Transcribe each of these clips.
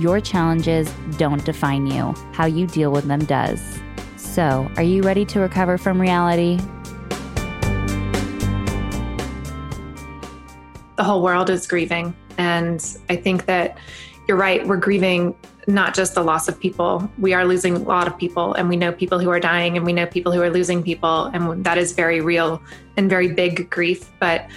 your challenges don't define you, how you deal with them does. So, are you ready to recover from reality? The whole world is grieving. And I think that you're right. We're grieving not just the loss of people. We are losing a lot of people, and we know people who are dying, and we know people who are losing people. And that is very real and very big grief. But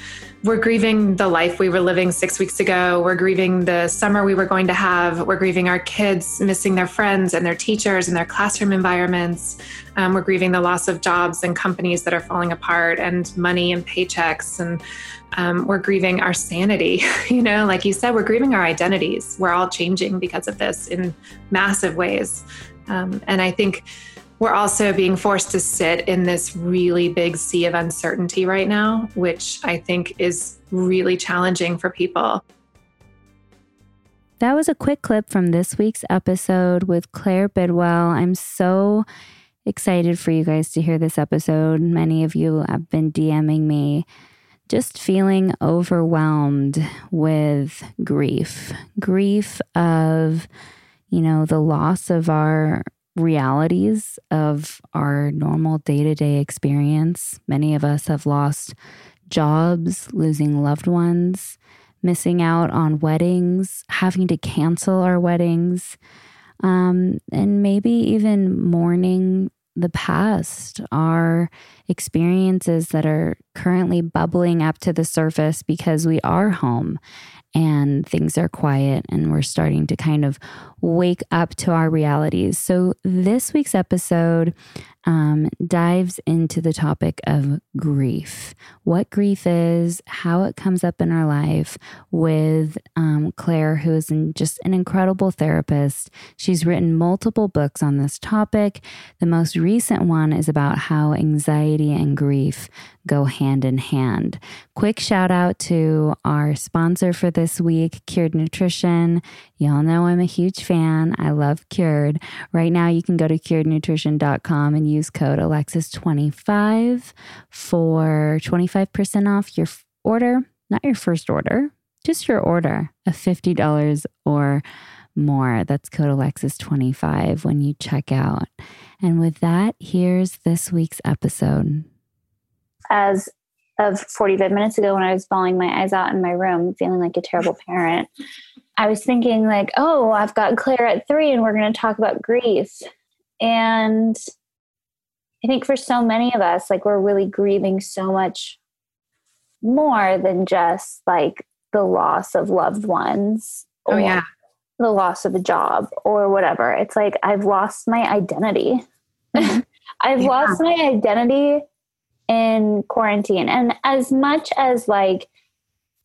we're grieving the life we were living six weeks ago. We're grieving the summer we were going to have. We're grieving our kids missing their friends and their teachers and their classroom environments. Um, we're grieving the loss of jobs and companies that are falling apart and money and paychecks. And um, we're grieving our sanity. you know, like you said, we're grieving our identities. We're all changing because of this in massive ways. Um, and I think we're also being forced to sit in this really big sea of uncertainty right now, which I think is really challenging for people. That was a quick clip from this week's episode with Claire Bidwell. I'm so excited for you guys to hear this episode. Many of you have been DMing me just feeling overwhelmed with grief, grief of, you know, the loss of our realities of our normal day to day experience. Many of us have lost jobs, losing loved ones, missing out on weddings, having to cancel our weddings, um, and maybe even mourning the past, our experiences that are currently bubbling up to the surface because we are home and things are quiet and we're starting to kind of wake up to our realities. So, this week's episode um, dives into the topic of grief what grief is, how it comes up in our life, with um, Claire, who is just an incredible therapist. She's written multiple books on this topic. The most recent one is about how anxiety and grief go hand in hand. Quick shout out to our sponsor for this week, Cured Nutrition. Y'all know I'm a huge fan. I love Cured. Right now, you can go to curednutrition.com and use code Alexis25 for 25% off your order, not your first order, just your order of $50 or more. That's code Alexis25 when you check out. And with that, here's this week's episode. As of 45 minutes ago, when I was bawling my eyes out in my room, feeling like a terrible parent, I was thinking, like, oh, I've got Claire at three and we're going to talk about grief. And I think for so many of us, like, we're really grieving so much more than just like the loss of loved ones. Oh, yeah. The loss of a job or whatever. It's like I've lost my identity. Mm-hmm. I've yeah. lost my identity in quarantine. And as much as like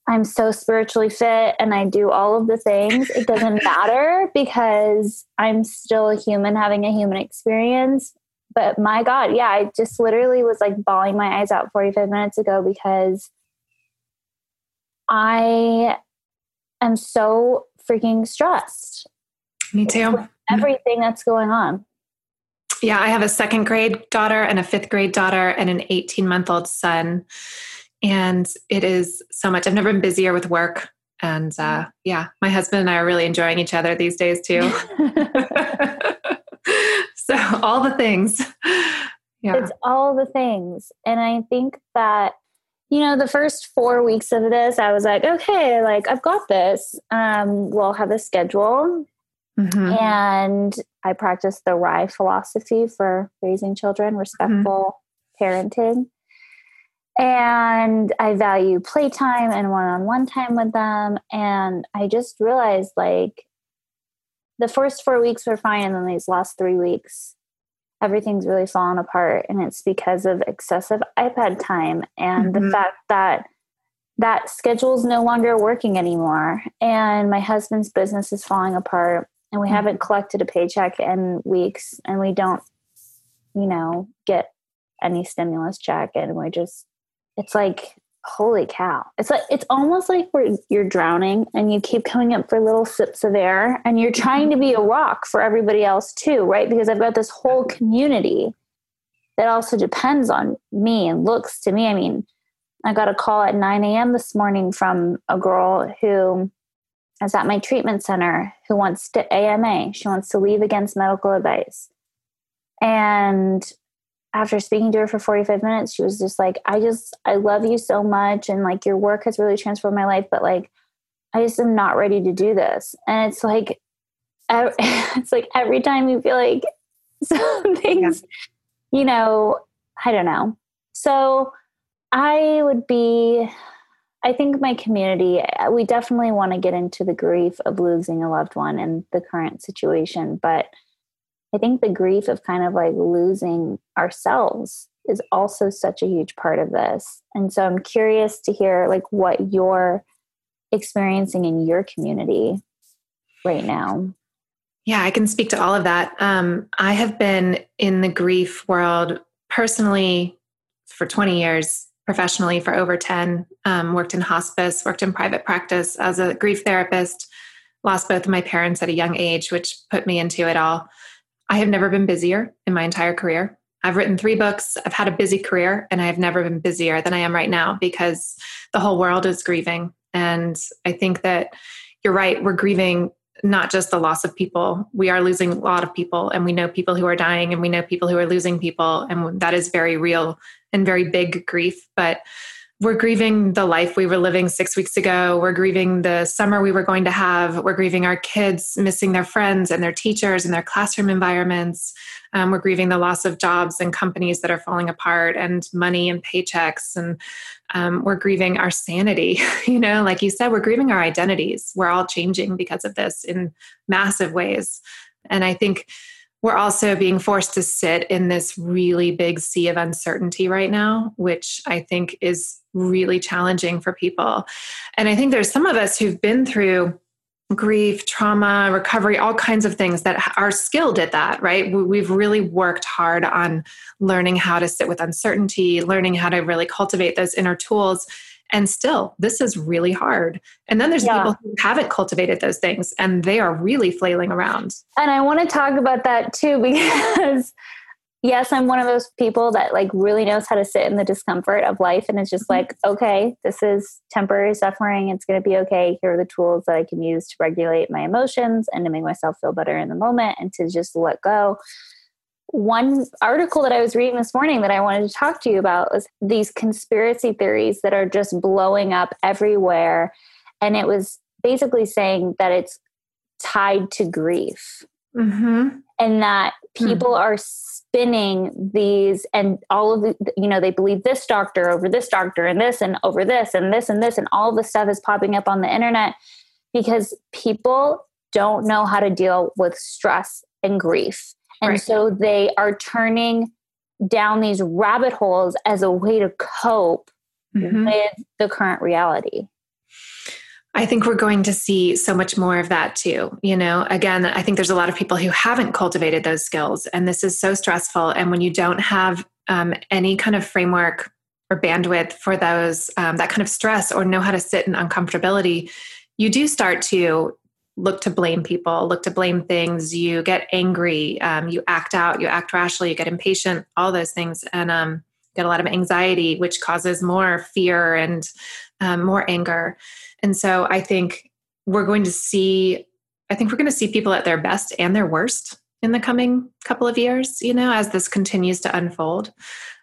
I'm so spiritually fit and I do all of the things, it doesn't matter because I'm still a human having a human experience. But my God, yeah, I just literally was like bawling my eyes out 45 minutes ago because I am so freaking stressed. Me too. Everything that's going on. Yeah, I have a second grade daughter and a fifth grade daughter and an 18 month old son. And it is so much. I've never been busier with work. And uh, yeah, my husband and I are really enjoying each other these days too. so, all the things. Yeah. It's all the things. And I think that, you know, the first four weeks of this, I was like, okay, like I've got this. Um, we'll have a schedule. Mm-hmm. And I practice the RIE philosophy for raising children, respectful mm-hmm. parenting. And I value playtime and one on one time with them. And I just realized like the first four weeks were fine. And then these last three weeks, everything's really fallen apart. And it's because of excessive iPad time and mm-hmm. the fact that that schedule is no longer working anymore. And my husband's business is falling apart and we mm-hmm. haven't collected a paycheck in weeks and we don't you know get any stimulus check and we're just it's like holy cow. It's like it's almost like where you're drowning and you keep coming up for little sips of air and you're trying to be a rock for everybody else too right? Because i've got this whole community that also depends on me and looks to me. I mean i got a call at 9 a.m this morning from a girl who is at my treatment center who wants to ama she wants to leave against medical advice and after speaking to her for 45 minutes, she was just like, I just, I love you so much. And like, your work has really transformed my life, but like, I just am not ready to do this. And it's like, it's like every time you feel like something's, yeah. you know, I don't know. So I would be, I think my community, we definitely want to get into the grief of losing a loved one in the current situation, but I think the grief of kind of like losing ourselves is also such a huge part of this. And so I'm curious to hear like what you're experiencing in your community right now. Yeah, I can speak to all of that. Um, I have been in the grief world personally for 20 years, professionally for over 10, um, worked in hospice, worked in private practice as a grief therapist, lost both of my parents at a young age, which put me into it all. I have never been busier in my entire career. I've written three books. I've had a busy career, and I have never been busier than I am right now because the whole world is grieving. And I think that you're right. We're grieving not just the loss of people. We are losing a lot of people, and we know people who are dying, and we know people who are losing people. And that is very real and very big grief. But we're grieving the life we were living six weeks ago. We're grieving the summer we were going to have. We're grieving our kids missing their friends and their teachers and their classroom environments. Um, we're grieving the loss of jobs and companies that are falling apart and money and paychecks. And um, we're grieving our sanity. you know, like you said, we're grieving our identities. We're all changing because of this in massive ways. And I think we're also being forced to sit in this really big sea of uncertainty right now, which I think is really challenging for people. And I think there's some of us who've been through grief, trauma, recovery, all kinds of things that are skilled at that, right? We've really worked hard on learning how to sit with uncertainty, learning how to really cultivate those inner tools. And still, this is really hard. And then there's yeah. people who haven't cultivated those things and they are really flailing around. And I want to talk about that too, because yes, I'm one of those people that like really knows how to sit in the discomfort of life and it's just mm-hmm. like, okay, this is temporary suffering. It's going to be okay. Here are the tools that I can use to regulate my emotions and to make myself feel better in the moment and to just let go one article that I was reading this morning that I wanted to talk to you about was these conspiracy theories that are just blowing up everywhere. And it was basically saying that it's tied to grief. Mm-hmm. And that people mm-hmm. are spinning these and all of the, you know, they believe this doctor over this doctor and this and over this and this and this and all the stuff is popping up on the internet because people don't know how to deal with stress and grief and right. so they are turning down these rabbit holes as a way to cope mm-hmm. with the current reality. I think we're going to see so much more of that too. You know, again, I think there's a lot of people who haven't cultivated those skills, and this is so stressful. And when you don't have um, any kind of framework or bandwidth for those, um, that kind of stress, or know how to sit in uncomfortability, you do start to look to blame people, look to blame things. You get angry, um, you act out, you act rashly, you get impatient, all those things, and um, get a lot of anxiety, which causes more fear and um, more anger. And so I think we're going to see, I think we're going to see people at their best and their worst in the coming couple of years, you know, as this continues to unfold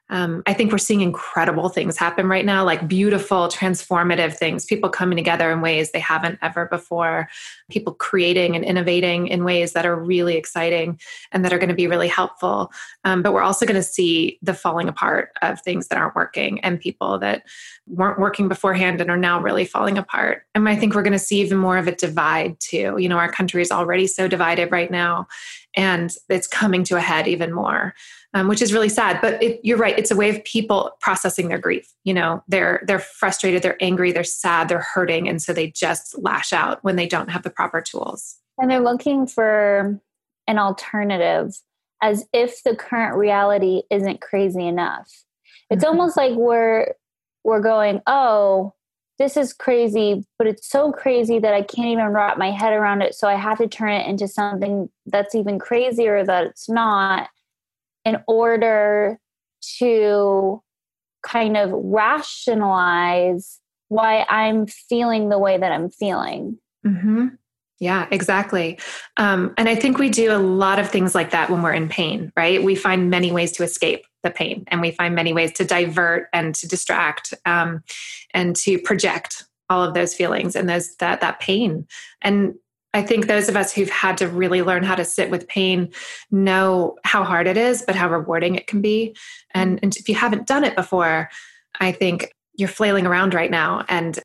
um, I think we're seeing incredible things happen right now, like beautiful, transformative things, people coming together in ways they haven't ever before, people creating and innovating in ways that are really exciting and that are going to be really helpful. Um, but we're also going to see the falling apart of things that aren't working and people that weren't working beforehand and are now really falling apart. And I think we're going to see even more of a divide too. You know, our country is already so divided right now, and it's coming to a head even more um, which is really sad. But it, you're right; it's a way of people processing their grief. You know, they're they're frustrated, they're angry, they're sad, they're hurting, and so they just lash out when they don't have the proper tools. and they're looking for an alternative as if the current reality isn't crazy enough. It's mm-hmm. almost like we're we're going, "Oh, this is crazy, but it's so crazy that I can't even wrap my head around it. So I have to turn it into something that's even crazier that it's not in order to kind of rationalize why I'm feeling the way that I'm feeling. Mm-hmm. Yeah, exactly. Um, and I think we do a lot of things like that when we're in pain, right? We find many ways to escape the pain and we find many ways to divert and to distract um, and to project all of those feelings and those that that pain. And I think those of us who've had to really learn how to sit with pain know how hard it is, but how rewarding it can be. And, and if you haven't done it before, I think you're flailing around right now. And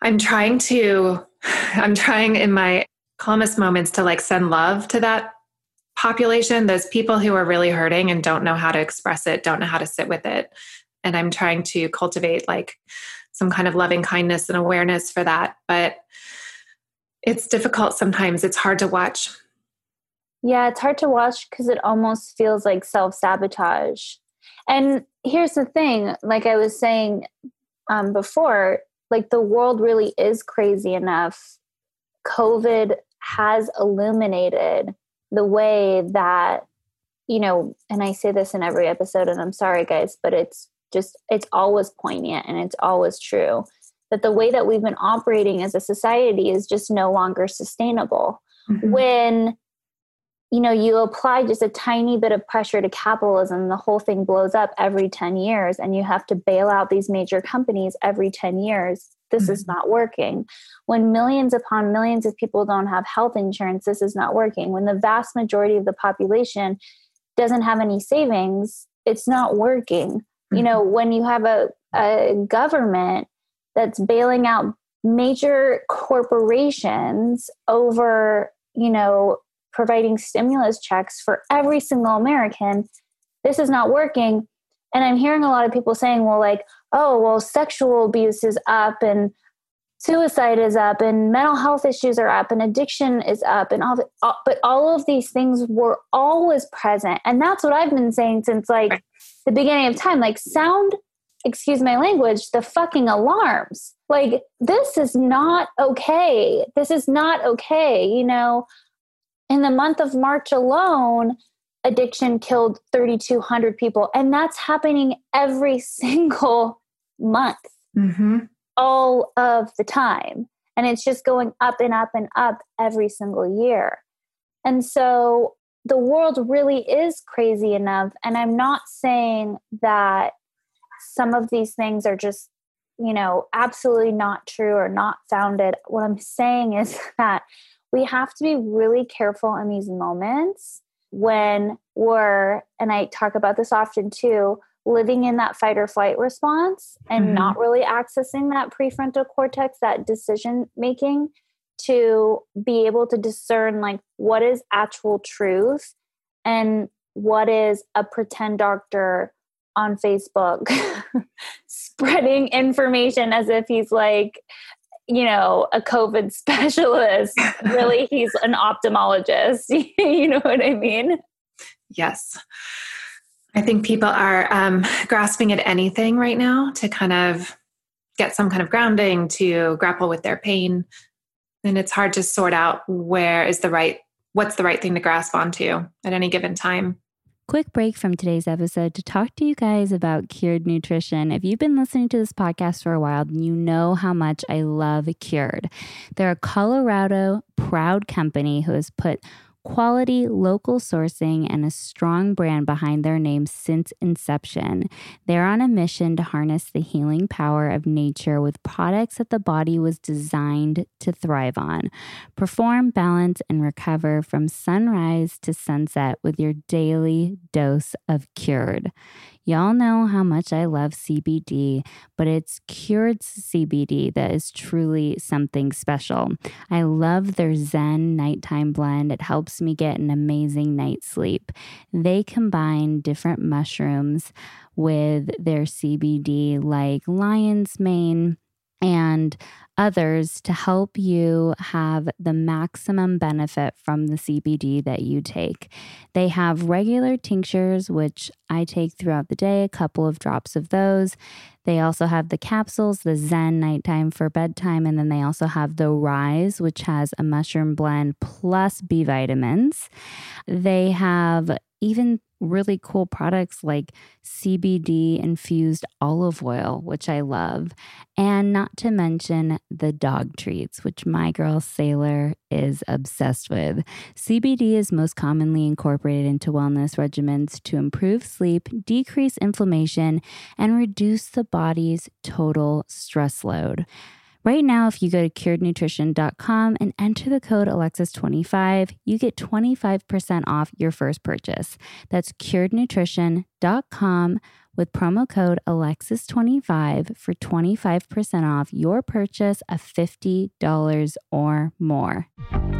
I'm trying to I'm trying in my calmest moments to like send love to that population, those people who are really hurting and don't know how to express it, don't know how to sit with it. And I'm trying to cultivate like some kind of loving kindness and awareness for that. But it's difficult sometimes. It's hard to watch. Yeah, it's hard to watch because it almost feels like self sabotage. And here's the thing like I was saying um, before, like the world really is crazy enough. COVID has illuminated the way that, you know, and I say this in every episode, and I'm sorry, guys, but it's just, it's always poignant and it's always true that the way that we've been operating as a society is just no longer sustainable. Mm-hmm. When you know you apply just a tiny bit of pressure to capitalism the whole thing blows up every 10 years and you have to bail out these major companies every 10 years this mm-hmm. is not working when millions upon millions of people don't have health insurance this is not working when the vast majority of the population doesn't have any savings it's not working mm-hmm. you know when you have a, a government that's bailing out major corporations over you know providing stimulus checks for every single American. This is not working. And I'm hearing a lot of people saying, well, like, oh, well, sexual abuse is up and suicide is up and mental health issues are up and addiction is up and all, the, all but all of these things were always present. And that's what i've been saying since like the beginning of time. Like sound excuse my language the fucking alarms. Like this is not okay. This is not okay you know? In the month of March alone, addiction killed 3,200 people. And that's happening every single month, mm-hmm. all of the time. And it's just going up and up and up every single year. And so the world really is crazy enough. And I'm not saying that some of these things are just, you know, absolutely not true or not founded. What I'm saying is that we have to be really careful in these moments when we're, and I talk about this often too, living in that fight or flight response and mm-hmm. not really accessing that prefrontal cortex, that decision making to be able to discern like what is actual truth and what is a pretend doctor on Facebook spreading information as if he's like you know, a COVID specialist. really, he's an ophthalmologist. you know what I mean? Yes. I think people are um, grasping at anything right now to kind of get some kind of grounding, to grapple with their pain. And it's hard to sort out where is the right, what's the right thing to grasp onto at any given time. Quick break from today's episode to talk to you guys about Cured Nutrition. If you've been listening to this podcast for a while, you know how much I love Cured. They're a Colorado proud company who has put quality local sourcing and a strong brand behind their name since inception. They're on a mission to harness the healing power of nature with products that the body was designed to thrive on. Perform, balance, and recover from sunrise to sunset with your daily dose of cured. Y'all know how much I love CBD, but it's cured CBD that is truly something special. I love their Zen nighttime blend. It helps me get an amazing night's sleep. They combine different mushrooms with their CBD, like lion's mane and others to help you have the maximum benefit from the CBD that you take. They have regular tinctures, which I take throughout the day, a couple of drops of those. They also have the capsules, the Zen nighttime for bedtime, and then they also have the Rise, which has a mushroom blend plus B vitamins. They have even really cool products like CBD infused olive oil, which I love, and not to mention the dog treats, which my girl Sailor is obsessed with. CBD is most commonly incorporated into wellness regimens to improve sleep, decrease inflammation, and reduce the body's total stress load. Right now, if you go to curednutrition.com and enter the code Alexis25, you get 25% off your first purchase. That's curednutrition.com with promo code Alexis25 for 25% off your purchase of $50 or more.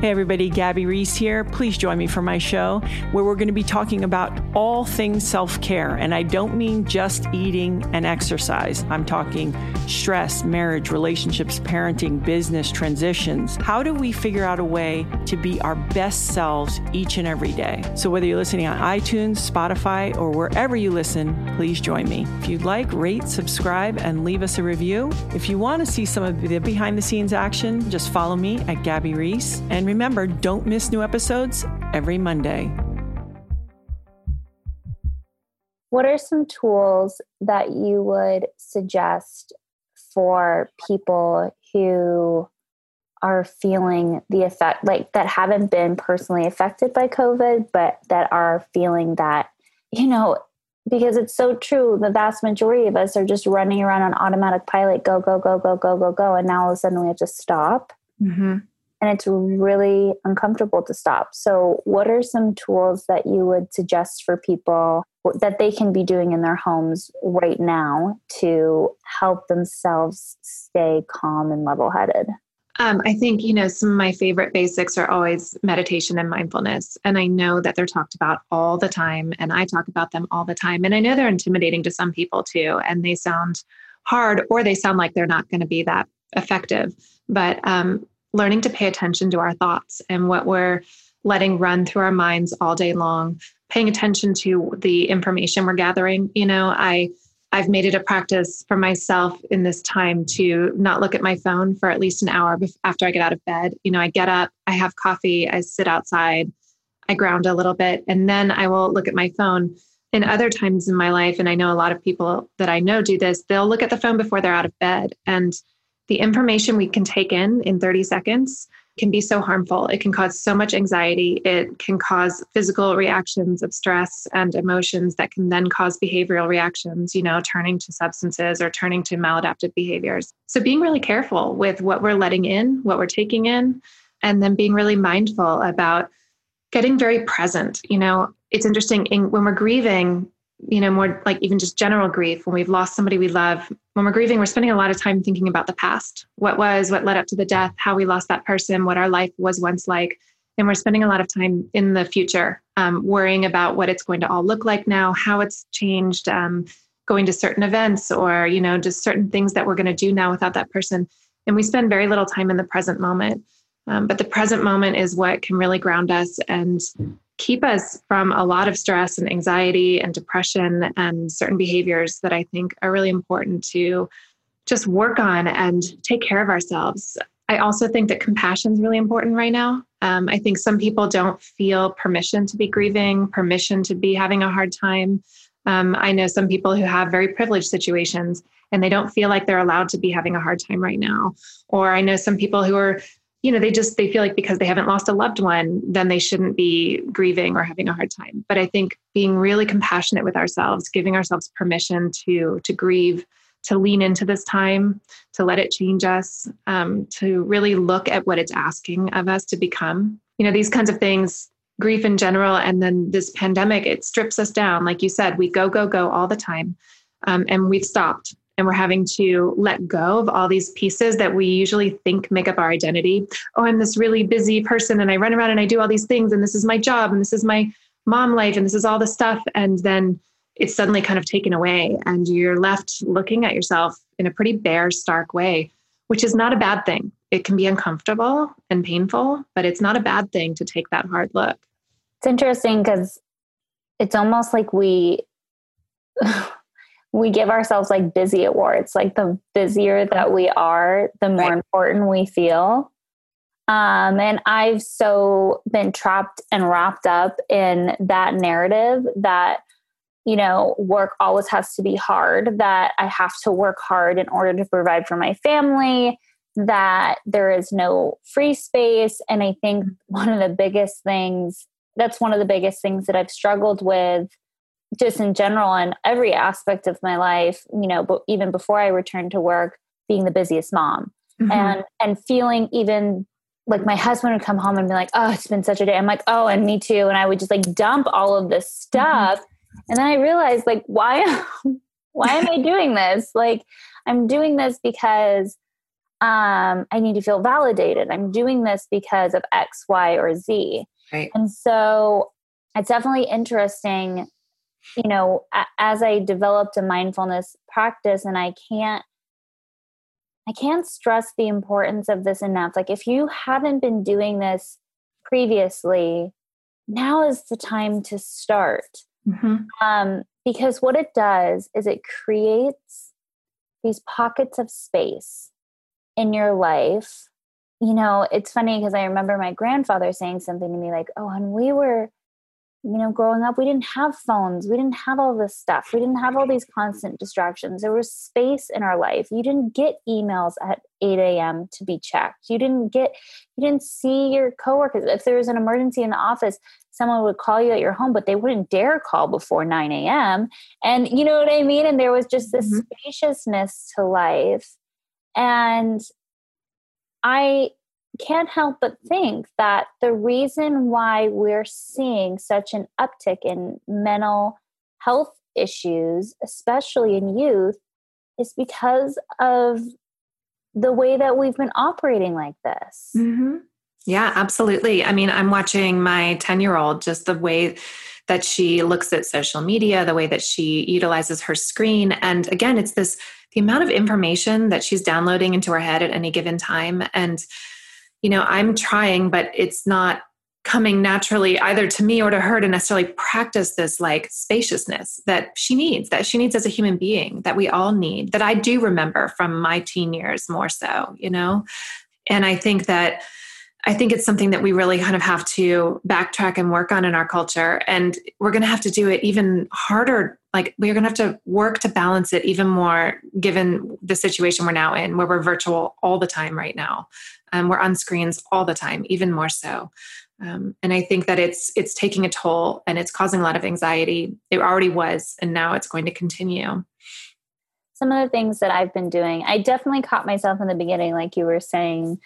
Hey, everybody, Gabby Reece here. Please join me for my show where we're going to be talking about all things self care. And I don't mean just eating and exercise, I'm talking stress, marriage, relationships, parenting, business, transitions. How do we figure out a way to be our best selves each and every day? So, whether you're listening on iTunes, Spotify, or wherever you listen, please join me. If you'd like, rate, subscribe, and leave us a review. If you want to see some of the behind the scenes action, just follow me at Gabby Reece. And remember, don't miss new episodes every Monday. What are some tools that you would suggest for people who are feeling the effect, like that haven't been personally affected by COVID, but that are feeling that, you know, because it's so true. The vast majority of us are just running around on automatic pilot, go, go, go, go, go, go, go. And now all of a sudden we have to stop. Mm-hmm. And it's really uncomfortable to stop. So, what are some tools that you would suggest for people that they can be doing in their homes right now to help themselves stay calm and level headed? Um, I think, you know, some of my favorite basics are always meditation and mindfulness. And I know that they're talked about all the time, and I talk about them all the time. And I know they're intimidating to some people too, and they sound hard or they sound like they're not going to be that effective. But um, learning to pay attention to our thoughts and what we're letting run through our minds all day long, paying attention to the information we're gathering. You know, I I've made it a practice for myself in this time to not look at my phone for at least an hour after I get out of bed. You know, I get up, I have coffee, I sit outside, I ground a little bit, and then I will look at my phone. In other times in my life, and I know a lot of people that I know do this, they'll look at the phone before they're out of bed. And the information we can take in in 30 seconds can be so harmful. It can cause so much anxiety. It can cause physical reactions of stress and emotions that can then cause behavioral reactions, you know, turning to substances or turning to maladaptive behaviors. So being really careful with what we're letting in, what we're taking in, and then being really mindful about getting very present. You know, it's interesting in, when we're grieving, you know, more like even just general grief, when we've lost somebody we love, when we're grieving, we're spending a lot of time thinking about the past what was, what led up to the death, how we lost that person, what our life was once like. And we're spending a lot of time in the future, um, worrying about what it's going to all look like now, how it's changed, um, going to certain events, or, you know, just certain things that we're going to do now without that person. And we spend very little time in the present moment. Um, but the present moment is what can really ground us and keep us from a lot of stress and anxiety and depression and certain behaviors that I think are really important to just work on and take care of ourselves. I also think that compassion is really important right now. Um, I think some people don't feel permission to be grieving, permission to be having a hard time. Um, I know some people who have very privileged situations and they don't feel like they're allowed to be having a hard time right now. Or I know some people who are you know they just they feel like because they haven't lost a loved one then they shouldn't be grieving or having a hard time. But i think being really compassionate with ourselves giving ourselves permission to to grieve to lean into this time to let it change us um, to really look at what it's asking of us to become. You know these kinds of things grief in general and then this pandemic it strips us down. Like you said we go go go all the time. Um, and we've stopped and we're having to let go of all these pieces that we usually think make up our identity. Oh, I'm this really busy person and I run around and I do all these things and this is my job and this is my mom life and this is all the stuff. And then it's suddenly kind of taken away and you're left looking at yourself in a pretty bare, stark way. which is not a bad thing. It can be uncomfortable and painful, but it's not a bad thing to take that hard look. It's interesting because it's almost like we we give ourselves like busy awards. Like the busier that we are, the more right. important we feel. Um, and I've so been trapped and wrapped up in that narrative that, you know, work always has to be hard, that I have to work hard in order to provide for my family, that there is no free space. And I think one of the biggest things, that's one of the biggest things that I've struggled with just in general in every aspect of my life, you know, but even before I returned to work, being the busiest mom. Mm-hmm. And and feeling even like my husband would come home and be like, "Oh, it's been such a day." I'm like, "Oh, and me too." And I would just like dump all of this mm-hmm. stuff, mm-hmm. and then I realized like, why, why am I doing this? Like, I'm doing this because um, I need to feel validated. I'm doing this because of X, Y, or Z. Right. And so it's definitely interesting, you know, as I developed a mindfulness practice, and I can't I can't stress the importance of this enough. Like, if you haven't been doing this previously, now is the time to start. Mm-hmm. Um, because what it does is it creates these pockets of space in your life. You know, it's funny because I remember my grandfather saying something to me like, Oh, and we were you know, growing up, we didn't have phones. We didn't have all this stuff. We didn't have all these constant distractions. There was space in our life. You didn't get emails at 8 a.m. to be checked. You didn't get, you didn't see your coworkers. If there was an emergency in the office, someone would call you at your home, but they wouldn't dare call before 9 a.m. And you know what I mean? And there was just this mm-hmm. spaciousness to life. And I can't help but think that the reason why we're seeing such an uptick in mental health issues, especially in youth, is because of the way that we've been operating like this. Mm-hmm. Yeah, absolutely. I mean, I'm watching my 10 year old, just the way that she looks at social media, the way that she utilizes her screen. And again, it's this the amount of information that she's downloading into her head at any given time. And you know, I'm trying, but it's not coming naturally either to me or to her to necessarily practice this like spaciousness that she needs, that she needs as a human being, that we all need, that I do remember from my teen years more so, you know? And I think that I think it's something that we really kind of have to backtrack and work on in our culture. And we're going to have to do it even harder. Like, we're going to have to work to balance it even more given the situation we're now in, where we're virtual all the time right now. Um, we're on screens all the time, even more so. Um, and I think that it's it's taking a toll and it's causing a lot of anxiety. It already was, and now it's going to continue. Some of the things that I've been doing, I definitely caught myself in the beginning, like you were saying,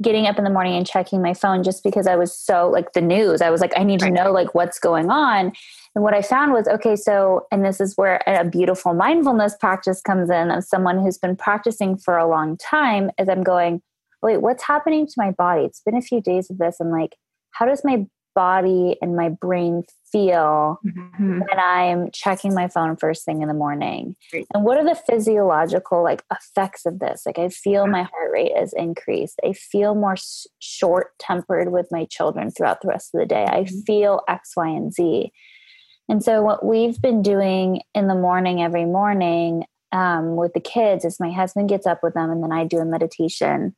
getting up in the morning and checking my phone just because I was so like the news. I was like, I need to know like what's going on. And what I found was, okay, so, and this is where a beautiful mindfulness practice comes in of someone who's been practicing for a long time, is I'm going, wait, what's happening to my body? It's been a few days of this. I'm like, how does my body and my brain feel mm-hmm. when I'm checking my phone first thing in the morning? And what are the physiological like effects of this? Like I feel my heart rate is increased. I feel more s- short tempered with my children throughout the rest of the day. I mm-hmm. feel X, Y, and Z. And so what we've been doing in the morning every morning um, with the kids is my husband gets up with them and then I do a meditation.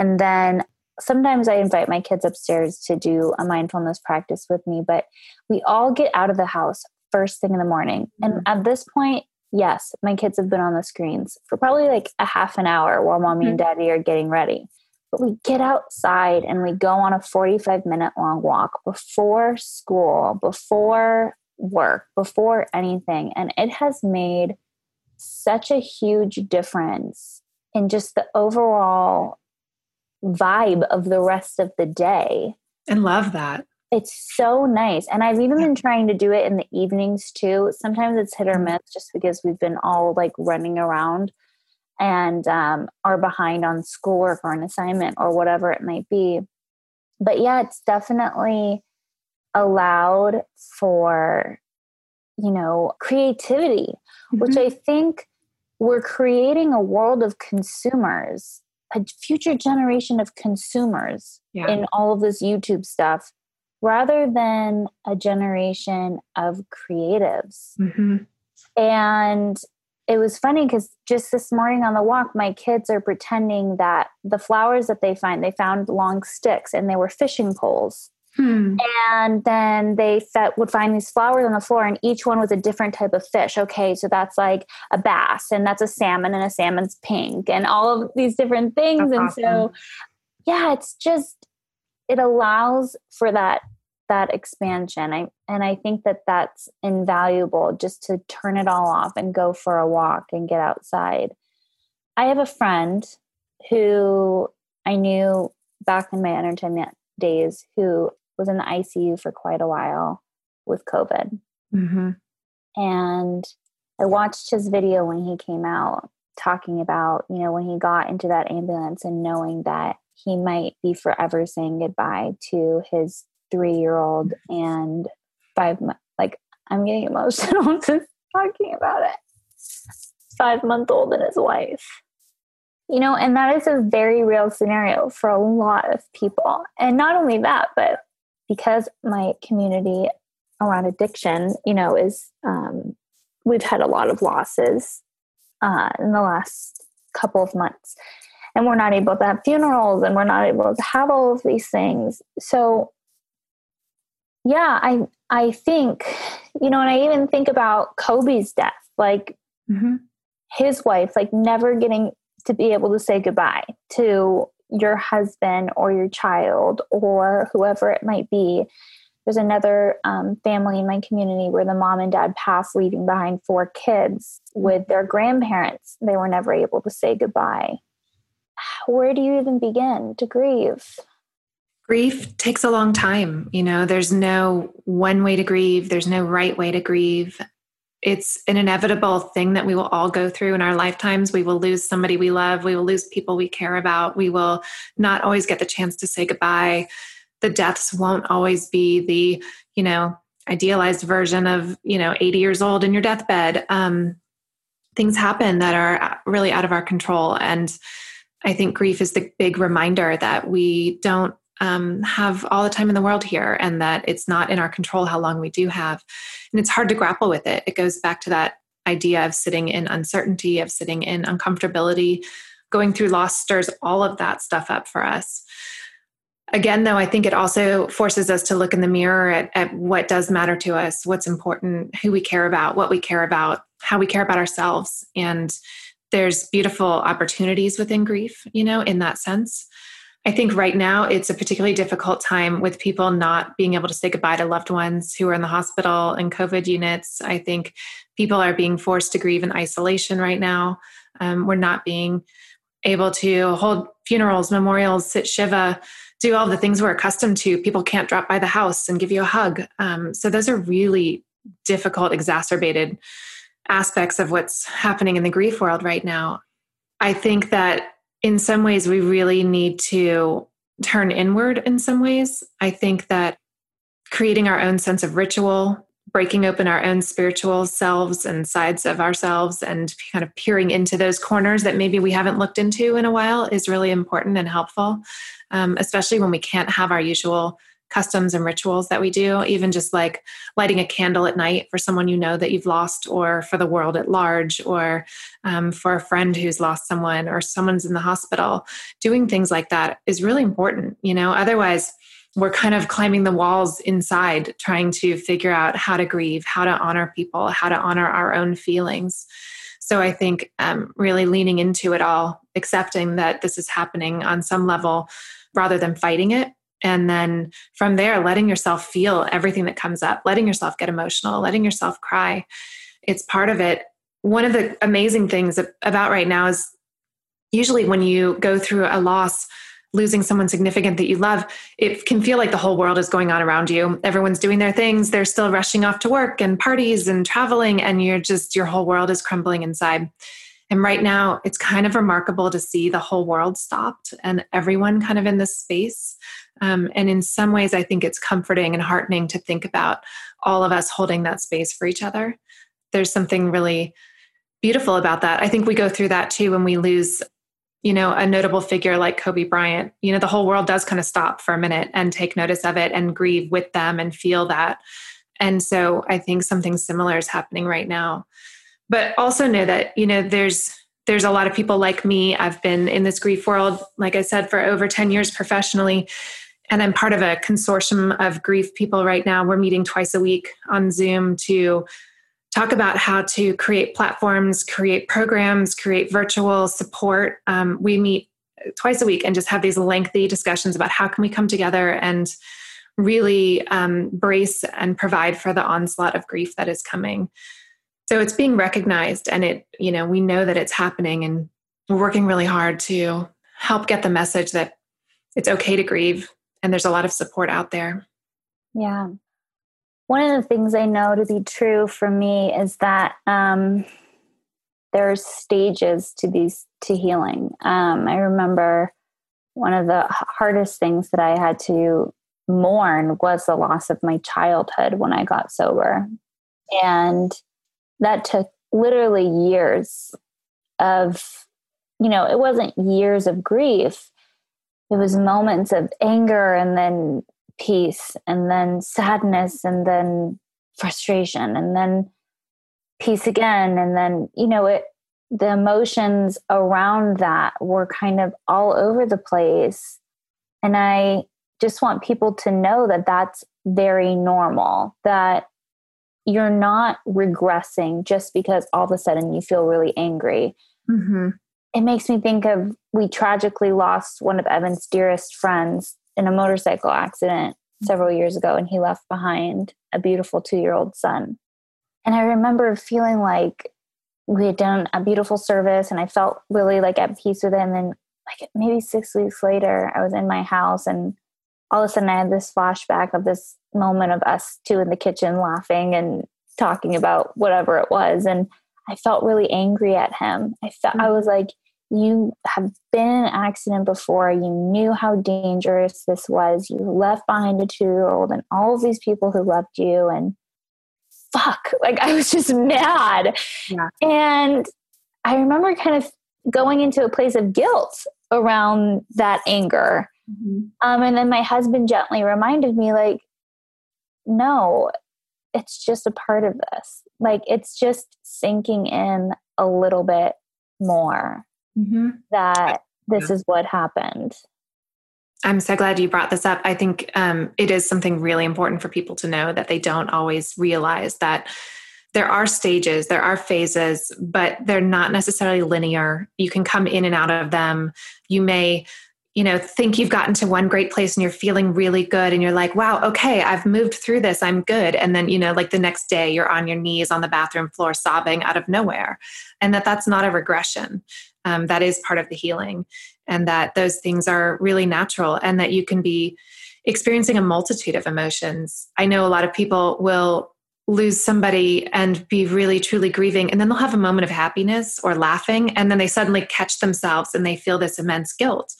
And then sometimes I invite my kids upstairs to do a mindfulness practice with me, but we all get out of the house first thing in the morning. And mm-hmm. at this point, yes, my kids have been on the screens for probably like a half an hour while mommy mm-hmm. and daddy are getting ready. But we get outside and we go on a 45 minute long walk before school, before work, before anything. And it has made such a huge difference in just the overall vibe of the rest of the day. And love that. It's so nice. And I've even been trying to do it in the evenings too. Sometimes it's hit or mm-hmm. miss just because we've been all like running around and um, are behind on schoolwork or an assignment or whatever it might be. But yeah, it's definitely allowed for, you know, creativity, mm-hmm. which I think we're creating a world of consumers a future generation of consumers Yeah. in all of this YouTube stuff rather than a generation of creatives. hmm And it was funny because just this morning on the walk, my kids are pretending that the flowers that they find, they found long sticks and they were fishing poles. Hmm. And then they fe- would find these flowers on the floor, and each one was a different type of fish. Okay, so that's like a bass, and that's a salmon, and a salmon's pink, and all of these different things. That's and so, yeah, it's just it allows for that that expansion. I and I think that that's invaluable just to turn it all off and go for a walk and get outside. I have a friend who I knew back in my entertainment days who was in the ICU for quite a while with COVID. hmm And I watched his video when he came out talking about, you know, when he got into that ambulance and knowing that he might be forever saying goodbye to his three year old and five, like, I'm getting emotional just talking about it. Five month old and his wife. You know, and that is a very real scenario for a lot of people. And not only that, but because my community around addiction, you know, is um, we've had a lot of losses uh, in the last couple of months, and we're not able to have funerals, and we're not able to have all of these things. So, yeah, I I think, you know, and I even think about Kobe's death, like hmm his wife, like never getting to be able to say goodbye to your husband or your child or whoever it might be. There's another um, family in my community where the mom and dad passed, leaving behind four kids with their grandparents. They were never able to say goodbye. Where do you even begin to grieve? Grief takes a long time. You know, there's no one way to grieve, there's no right way to grieve. It's an inevitable thing that we will all go through in our lifetimes. We will lose somebody we love. We will lose people we care about. We will not always get the chance to say goodbye. The deaths won't always be the, you know, idealized version of, you know, 80 years old in your deathbed. Um, things happen that are really out of our control. And I think grief is the big reminder that we don't um, have all the time in the world here and that it's not in our control how long we do have. And it's hard to grapple with it. It goes back to that idea of sitting in uncertainty, of sitting in uncomfortability. Going through loss stirs all of that stuff up for us. Again, though, I think it also forces us to look in the mirror at, at what does matter to us, what's important, who we care about, what we care about, how we care about ourselves. And there's beautiful opportunities within grief, you know, in that sense. I think right now it's a particularly difficult time with people not being able to say goodbye to loved ones who are in the hospital and COVID units. I think people are being forced to grieve in isolation right now. Um, we're not being able to hold funerals, memorials, sit Shiva, do all the things we're accustomed to. People can't drop by the house and give you a hug. Um, so those are really difficult, exacerbated aspects of what's happening in the grief world right now. I think that in some ways we really need to turn inward in some ways. I think that creating our own sense of ritual, breaking open our own spiritual selves and sides of ourselves and kind of peering into those corners that maybe we haven't looked into in a while is really important and helpful, um, especially when we can't have our usual customs and rituals that we do, even just like lighting a candle at night for someone you know that you've lost, or for the world at large, or um, for a friend who's lost someone, or someone's in the hospital. Doing things like that is really important, you know, otherwise, we're kind of climbing the walls inside, trying to figure out how to grieve, how to honor people, how to honor our own feelings. So I think um, really leaning into it all, accepting that this is happening on some level rather than fighting it and then from there letting yourself feel everything that comes up letting yourself get emotional letting yourself cry. It's part of it. One of the amazing things about right now is usually when you go through a loss losing someone significant that you love it can feel like the whole world is going on around you. Everyone's doing their things. They're still rushing off to work and parties and traveling and you're just your whole world is crumbling inside and right now it's kind of remarkable to see the whole world stopped and everyone kind of in this space um, and in some ways i think it's comforting and heartening to think about all of us holding that space for each other there's something really beautiful about that i think we go through that too when we lose you know, a notable figure like Kobe Bryant, you know, the whole world does kind of stop for a minute and take notice of it and grieve with them and feel that. And so I think something similar is happening right now. But also know that, you know, there's there's a lot of people like me. I've been in this grief world, like I said, for over 10 years professionally. And I'm part of a consortium of grief people right now. We're meeting twice a week on Zoom to talk about how to create platforms, create programs, create virtual support. Um, we meet twice a week and just have these lengthy discussions about how can we come together and really um, brace and provide for the onslaught of grief that is coming. So it's being recognized, and it you know we know that it's happening, and we're working really hard to help get the message that it's okay to grieve, and there's a lot of support out there. Yeah, one of the things I know to be true for me is that um, there's stages to these to healing. Um, I remember one of the hardest things that I had to mourn was the loss of my childhood when I got sober, and that took literally years of, you know, it wasn't years of grief. It was moments of anger and then peace and then sadness and then frustration and then peace again and then you know it the emotions around that were kind of all over the place and i just want people to know that that's very normal that you're not regressing just because all of a sudden you feel really angry mm-hmm. it makes me think of we tragically lost one of evan's dearest friends in a motorcycle accident several years ago and he left behind a beautiful two year old son. And I remember feeling like we had done a beautiful service and I felt really like at peace with him. And like, maybe six weeks later, I was in my house and all of a sudden I had this flashback of this moment of us two in the kitchen laughing and talking about whatever it was. And I felt really angry at him. I felt, mm-hmm. I was like, you have been in an accident before you knew how dangerous this was you left behind a two-year-old and all of these people who loved you and fuck like i was just mad yeah. and i remember kind of going into a place of guilt around that anger mm-hmm. um, and then my husband gently reminded me like no it's just a part of this like it's just sinking in a little bit more mm-hmm. that this yeah. is what happened. I'm so glad you brought this up. I think um, it is something really important for people to know that they don't always realize that there are stages, there are phases, but they're not necessarily linear. You can come in and out of them. You may you know think you've gotten to one great place and you're feeling really good and you're like wow okay i've moved through this i'm good. And then you know like the next day you're on your knees on the bathroom floor sobbing out of nowhere. And that that's not a regression. Um, that is part of the healing and that those things are really natural and that you can be experiencing a multitude of emotions. I know a lot of people will lose somebody and be really truly grieving and then they'll have a moment of happiness or laughing and then they suddenly catch themselves and they feel this immense guilt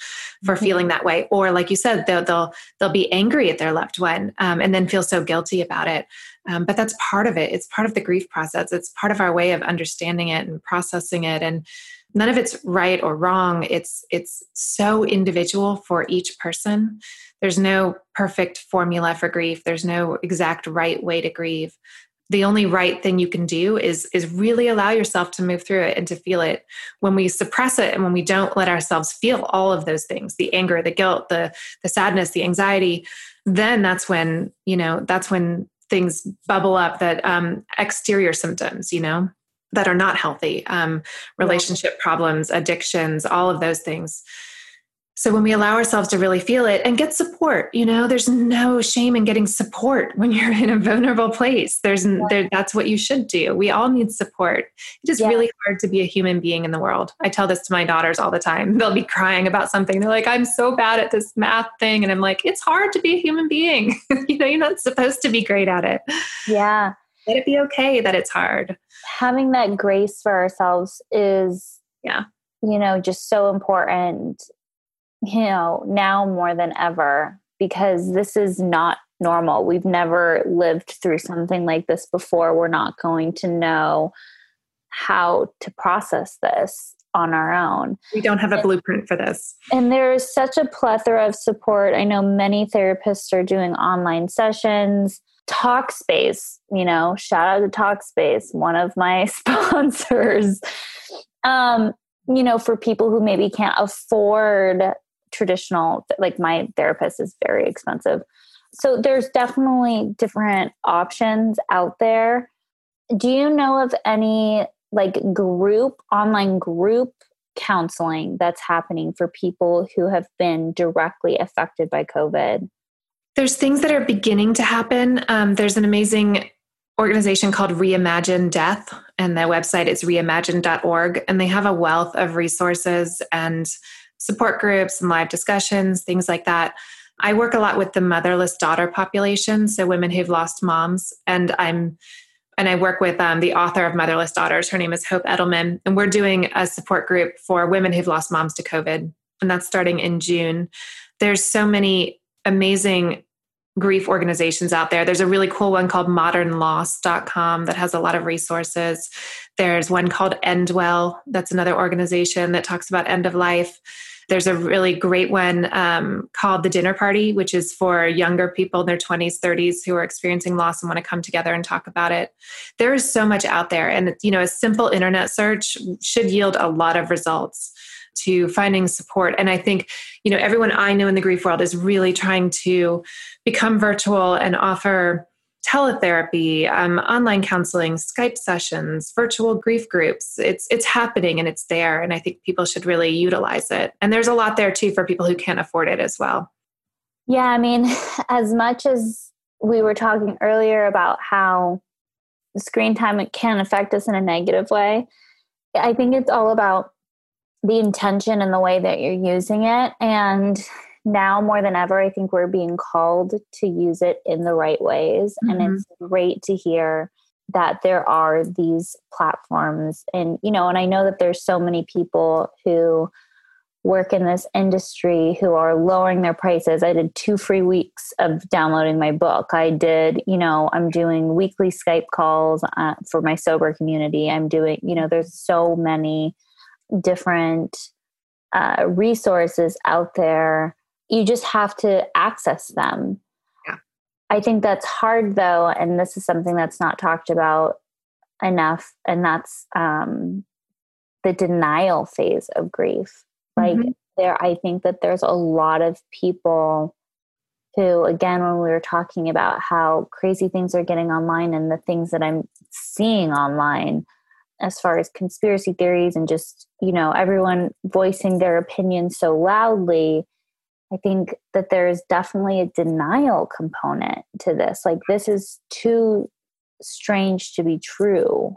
for mm-hmm. feeling that way. Or like you said they'll they'll, they'll be angry at their loved one um, and then feel so guilty about it. Um, but that's part of it. It's part of the grief process. It's part of our way of understanding it and processing it and none of it's right or wrong. It's it's so individual for each person there's no perfect formula for grief. There's no exact right way to grieve. The only right thing you can do is is really allow yourself to move through it and to feel it. When we suppress it and when we don't let ourselves feel all of those things the anger the guilt the the sadness the anxiety then that's when you know that's when things bubble up that um exterior symptoms you know that are not healthy um, relationship problems addictions all of those things so when we allow ourselves to really feel it and get support you know there's no shame in getting support when you're in a vulnerable place. There's yeah. there, that's what you should do. We all need support. It is yeah. really hard to be a human being in the world. I tell this to my daughters all the time. They'll be crying about something. They're like i'm so bad at this math thing. And i'm like it's hard to be a human being. You know you're not supposed to be great at it. Yeah. Let it be okay that it's hard. Having that grace for ourselves is yeah. you know just so important you know now more than ever because this is not normal we've never lived through something like this before we're not going to know how to process this on our own. We don't have a blueprint for this. And there's such a plethora of support. I know many therapists are doing online sessions. Talkspace, you know, shout out to Talkspace, one of my sponsors. Um, you know, for people who maybe can't afford traditional, like my therapist is very expensive. So there's definitely different options out there. Do you know of any like group, online group counseling that's happening for people who have been directly affected by COVID? There's things that are beginning to happen. Um, there's an amazing organization called Reimagine Death, and their website is reimagine.org. And they have a wealth of resources and support groups and live discussions, things like that. I work a lot with the motherless daughter population, so women who've lost moms, and I'm and I work with um, the author of Motherless Daughters. Her name is Hope Edelman, and we're doing a support group for women who've lost moms to COVID, and that's starting in June. There's so many amazing grief organizations out there. There's a really cool one called modernloss.com that has a lot of resources. There's one called Endwell, that's another organization that talks about end of life. There's a really great one um, called The Dinner Party, which is for younger people in their 20s, 30s who are experiencing loss and want to come together and talk about it. There is so much out there. And, you know, a simple internet search should yield a lot of results to finding support. And I think, you know, everyone I know in the grief world is really trying to become virtual and offer teletherapy, um, online counseling, Skype sessions, virtual grief groups. It's it's happening and it's there, and I think people should really utilize it. And there's a lot there too for people who can't afford it as well. Yeah, I mean, as much as we were talking earlier about how screen time can affect us in a negative way, I think it's all about the intention and the way that you're using it. And now more than ever, I think we're being called to use it in the right ways. Mm-hmm. And it's great to hear that there are these platforms. And, you know, and I know that there's so many people who work in this industry who are lowering their prices. I did two free weeks of downloading my book. I did, you know, I'm doing weekly Skype calls uh, for my sober community. I'm doing, you know, there's so many different uh, resources out there you just have to access them. Yeah. I think that's hard though, and this is something that's not talked about enough, and that's um, the denial phase of grief. Like mm-hmm. there, I think that there's a lot of people who, again, when we were talking about how crazy things are getting online and the things that I'm seeing online as far as conspiracy theories and just, you know, everyone voicing their opinions so loudly I think that there is definitely a denial component to this. Like, this is too strange to be true.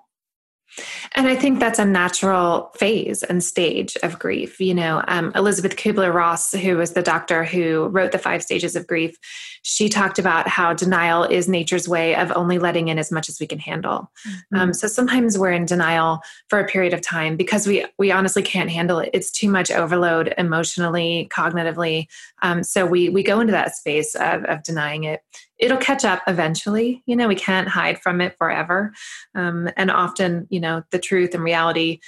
And I think that's a natural phase and stage of grief. You know, um, Elisabeth Kubler Ross, who was the doctor who wrote the five stages of grief, she talked about how denial is nature's way of only letting in as much as we can handle. Mm-hmm. Um, so sometimes we're in denial for a period of time because we we honestly can't handle it. It's too much overload emotionally, cognitively. Um, so we we go into that space of, of denying it it'll catch up eventually. You know, we can't hide from it forever. Um, and often, you know, the truth and reality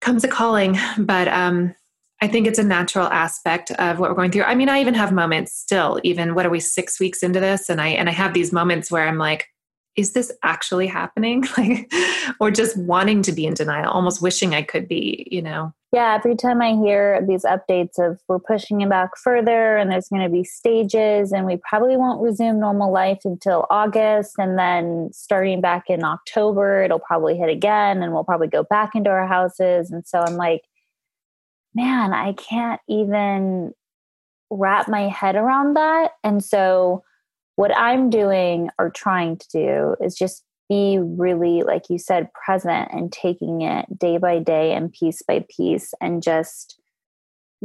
comes a calling. But um, I think it's a natural aspect of what we're going through. I mean, I even have moments still, even what are we six weeks into this? And I and I have these moments where I'm like, is this actually happening? Like, or just wanting to be in denial, almost wishing I could be, you know. Yeah, every time I hear these updates of we're pushing it back further and there's going to be stages and we probably won't resume normal life until August and then starting back in October it'll probably hit again and we'll probably go back into our houses. And so I'm like man, I can't even wrap my head around that. And so what I'm doing or trying to do is just be really, like you said, present and taking it day by day and piece by piece and just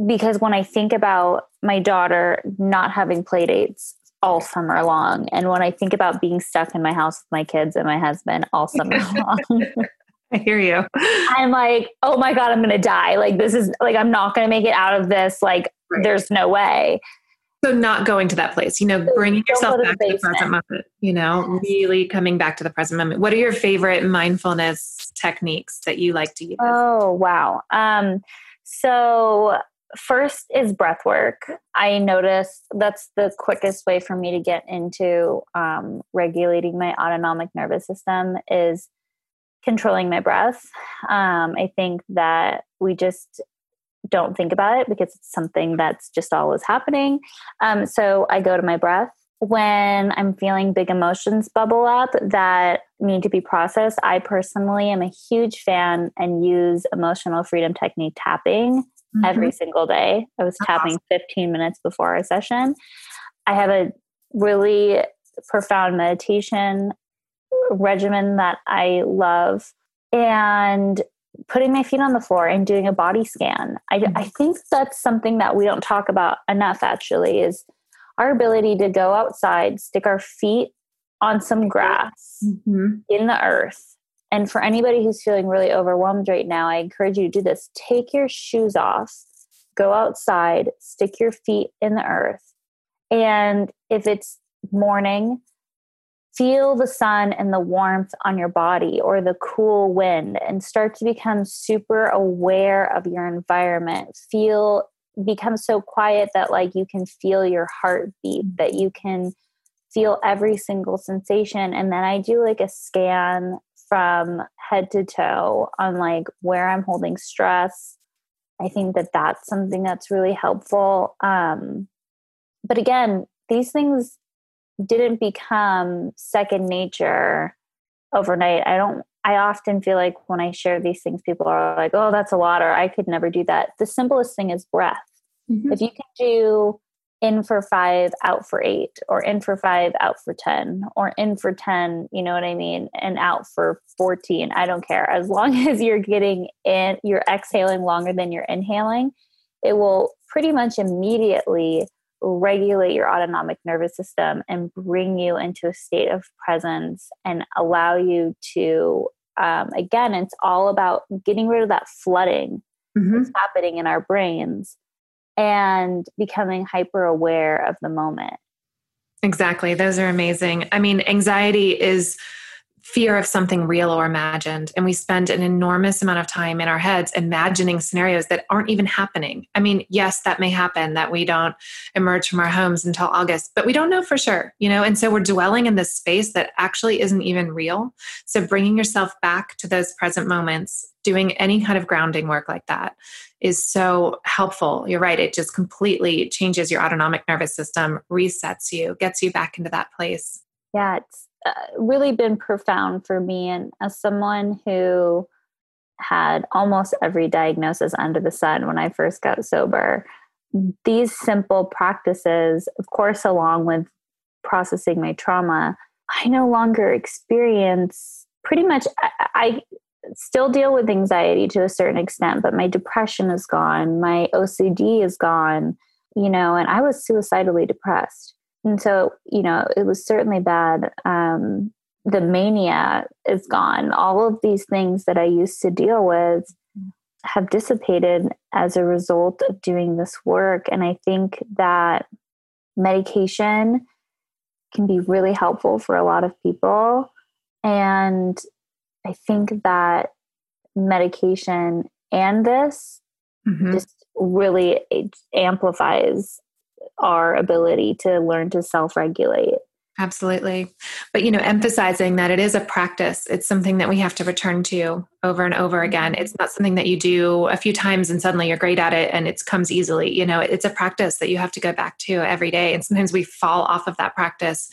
because when I think about my daughter not having play dates all summer long, and when I think about being stuck in my house with my kids and my husband all summer long. I hear you. I'm like, oh my God, I'm going to die. Like, this is like, I'm not going to make it out of this. Like, right. there's no way So not going to that place, you know, bringing yourself back to the present moment, you know, really coming back to the present moment. What are your favorite mindfulness techniques that you like to use? Oh, wow. Um, so first is breath work. I noticed that's the quickest way for me to get into um, regulating my autonomic nervous system is controlling my breath. Um, I think that we just don't think about it because it's something that's just always happening. Um, so I go to my breath. When I'm feeling big emotions bubble up that need to be processed, I personally am a huge fan and use emotional freedom technique tapping mm-hmm. every single day. I was tapping awesome. 15 minutes before our session. I have a really profound meditation regimen that I love. And putting my feet on the floor and doing a body scan. I, mm-hmm. I think that's something that we don't talk about enough, actually, is our ability to go outside, stick our feet on some grass mm-hmm. in the earth. And for anybody who's feeling really overwhelmed right now, I encourage you to do this. Take your shoes off, go outside, stick your feet in the earth. And if it's morning, feel the sun and the warmth on your body or the cool wind and start to become super aware of your environment. Feel become so quiet that like you can feel your heartbeat that you can feel every single sensation. And then i do like a scan from head to toe on like where i'm holding stress. I think that that's something that's really helpful. Um but again these things didn't become second nature overnight. I don't I often feel like when I share these things, people are like, oh, that's a lot, or I could never do that. The simplest thing is breath. Mm-hmm. If you can do in for five, out for eight, or in for five, out for 10, or in for 10, you know what I mean, and out for 14, I don't care. As long as you're getting in, you're exhaling longer than you're inhaling, it will pretty much immediately regulate your autonomic nervous system and bring you into a state of presence and allow you to um, again it's all about getting rid of that flooding mm-hmm. that's happening in our brains and becoming hyper aware of the moment. Exactly. Those are amazing. I mean anxiety is fear of something real or imagined. And we spend an enormous amount of time in our heads imagining scenarios that aren't even happening. I mean, yes, that may happen that we don't emerge from our homes until August, but we don't know for sure, you know? And so we're dwelling in this space that actually isn't even real. So bringing yourself back to those present moments, doing any kind of grounding work like that is so helpful. You're right. It just completely changes your autonomic nervous system, resets you, gets you back into that place. Yeah, it's really been profound for me. And as someone who had almost every diagnosis under the sun when I first got sober, these simple practices, of course, along with processing my trauma, I no longer experience pretty much, I, I still deal with anxiety to a certain extent, but my depression is gone, my OCD is gone, you know, and I was suicidally depressed and so you know it was certainly bad. Um, the mania is gone. All of these things that i used to deal with have dissipated as a result of doing this work. And i think that medication can be really helpful for a lot of people. And i think that medication and this mm-hmm. just really amplifies our ability to learn to self regulate. Absolutely. But, you know, emphasizing that it is a practice, it's something that we have to return to over and over again. Mm-hmm. It's not something that you do a few times and suddenly you're great at it and it comes easily. You know, it's a practice that you have to go back to every day. And sometimes we fall off of that practice.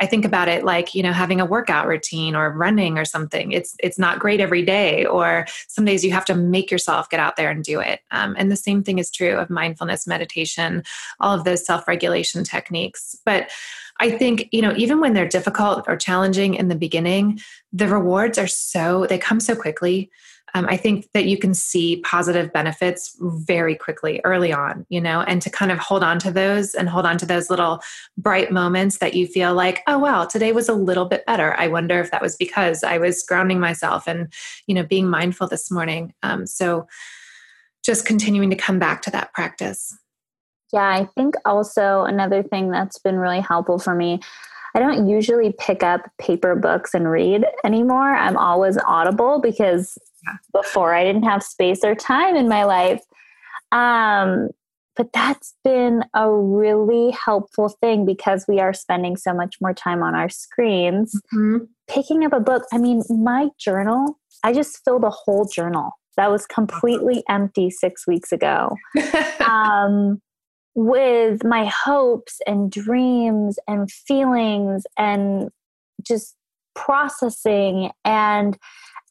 I think about it like, you know, having a workout routine or running or something. It's it's not great every day, or some days you have to make yourself get out there and do it. Um, and the same thing is true of mindfulness, meditation, all of those self regulation techniques. But I think, you know, even when they're difficult or challenging in the beginning, the rewards are so, they come so quickly. Um, I think that you can see positive benefits very quickly early on, you know, and to kind of hold on to those and hold on to those little bright moments that you feel like, oh, wow, today was a little bit better. I wonder if that was because I was grounding myself and, you know, being mindful this morning. Um, so just continuing to come back to that practice. Yeah, I think also another thing that's been really helpful for me. I don't usually pick up paper books and read anymore. I'm always audible because yeah. before I didn't have space or time in my life. Um, but that's been a really helpful thing because we are spending so much more time on our screens. Mm-hmm. Picking up a book, I mean, my journal, I just filled a whole journal that was completely empty six weeks ago. um, with my hopes and dreams and feelings and just processing and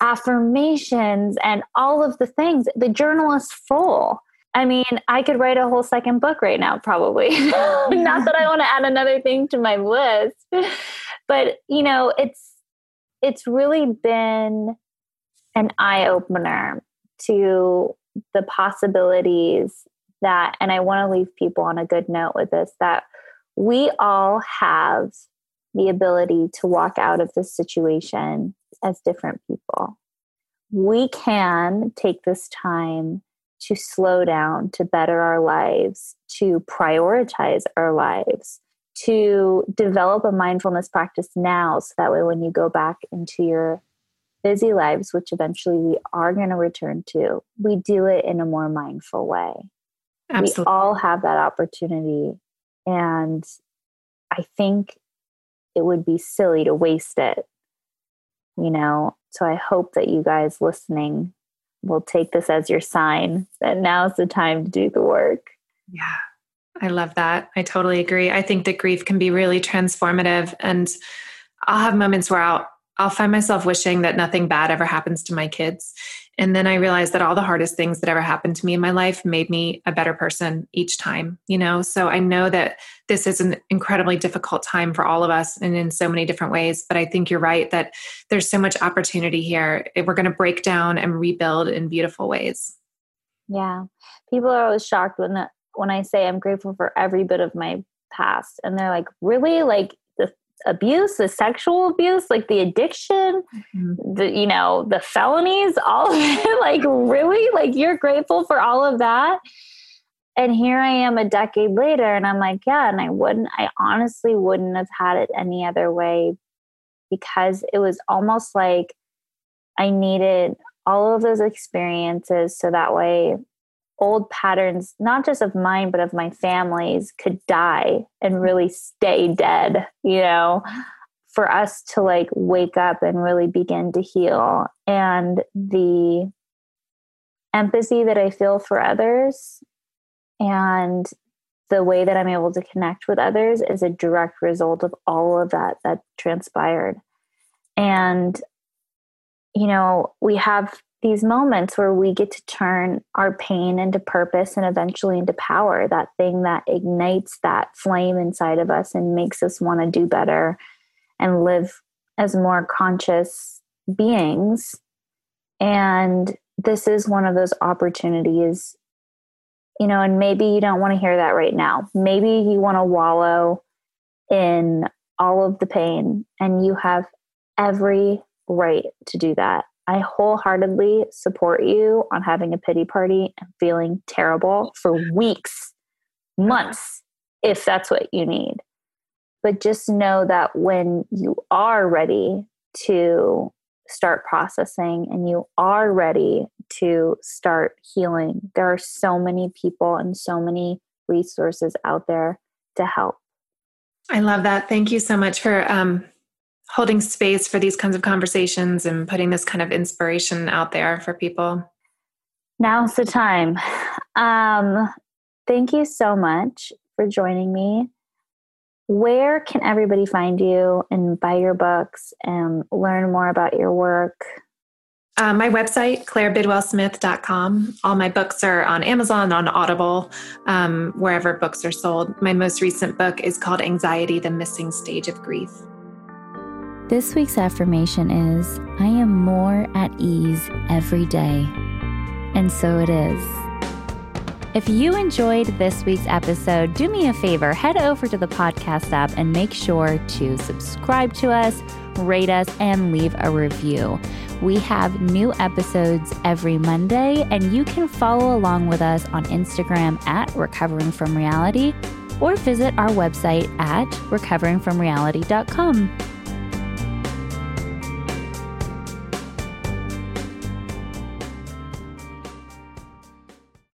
affirmations and all of the things. The journal is full. I mean, I could write a whole second book right now, probably. Not that I want to add another thing to my list, but you know, it's it's really been an eye opener to the possibilities that, and I want to leave people on a good note with this, that we all have the ability to walk out of this situation as different people. We can take this time to slow down, to better our lives, to prioritize our lives, to develop a mindfulness practice now so that way when you go back into your busy lives, which eventually we are going to return to, we do it in a more mindful way. Absolutely. We all have that opportunity. And I think it would be silly to waste it, you know? So I hope that you guys listening will take this as your sign that now's the time to do the work. Yeah. I love that. I totally agree. I think that grief can be really transformative and I'll have moments where I'll I'll find myself wishing that nothing bad ever happens to my kids. And then I realized that all the hardest things that ever happened to me in my life made me a better person each time, you know? So I know that this is an incredibly difficult time for all of us and in so many different ways. But I think you're right that there's so much opportunity here. We're going to break down and rebuild in beautiful ways. Yeah. People are always shocked when, when I say I'm grateful for every bit of my past. And they're like, really? Like, abuse, the sexual abuse, like the addiction, mm-hmm. the you know, the felonies, all of it. like really? Like you're grateful for all of that? And here I am a decade later and I'm like, yeah, and I wouldn't I honestly wouldn't have had it any other way because it was almost like I needed all of those experiences so that way old patterns, not just of mine, but of my family's, could die and mm-hmm. really stay dead, you know, for us to like wake up and really begin to heal. And the empathy that I feel for others and the way that I'm able to connect with others is a direct result of all of that that transpired. And, you know, we have these moments where we get to turn our pain into purpose and eventually into power that thing that ignites that flame inside of us and makes us want to do better and live as more conscious beings. And this is one of those opportunities you know and maybe you don't want to hear that right now. Maybe you want to wallow in all of the pain and you have every right to do that I wholeheartedly support you on having a pity party and feeling terrible for weeks, months, if that's what you need. But just know that when you are ready to start processing and you are ready to start healing, there are so many people and so many resources out there to help. I love that. Thank you so much for um, holding space for these kinds of conversations and putting this kind of inspiration out there for people. Now's the time. Um, thank you so much for joining me. Where can everybody find you and buy your books and learn more about your work? Uh, my website, clairebidwellsmith.com. All my books are on Amazon, on Audible, um, wherever books are sold. My most recent book is called Anxiety The Missing Stage of Grief. This week's affirmation is I am more at ease every day. And so it is. If you enjoyed this week's episode, do me a favor, head over to the podcast app and make sure to subscribe to us, rate us, and leave a review. We have new episodes every Monday, and you can follow along with us on Instagram at Recovering From Reality or visit our website at recoveringfromreality.com.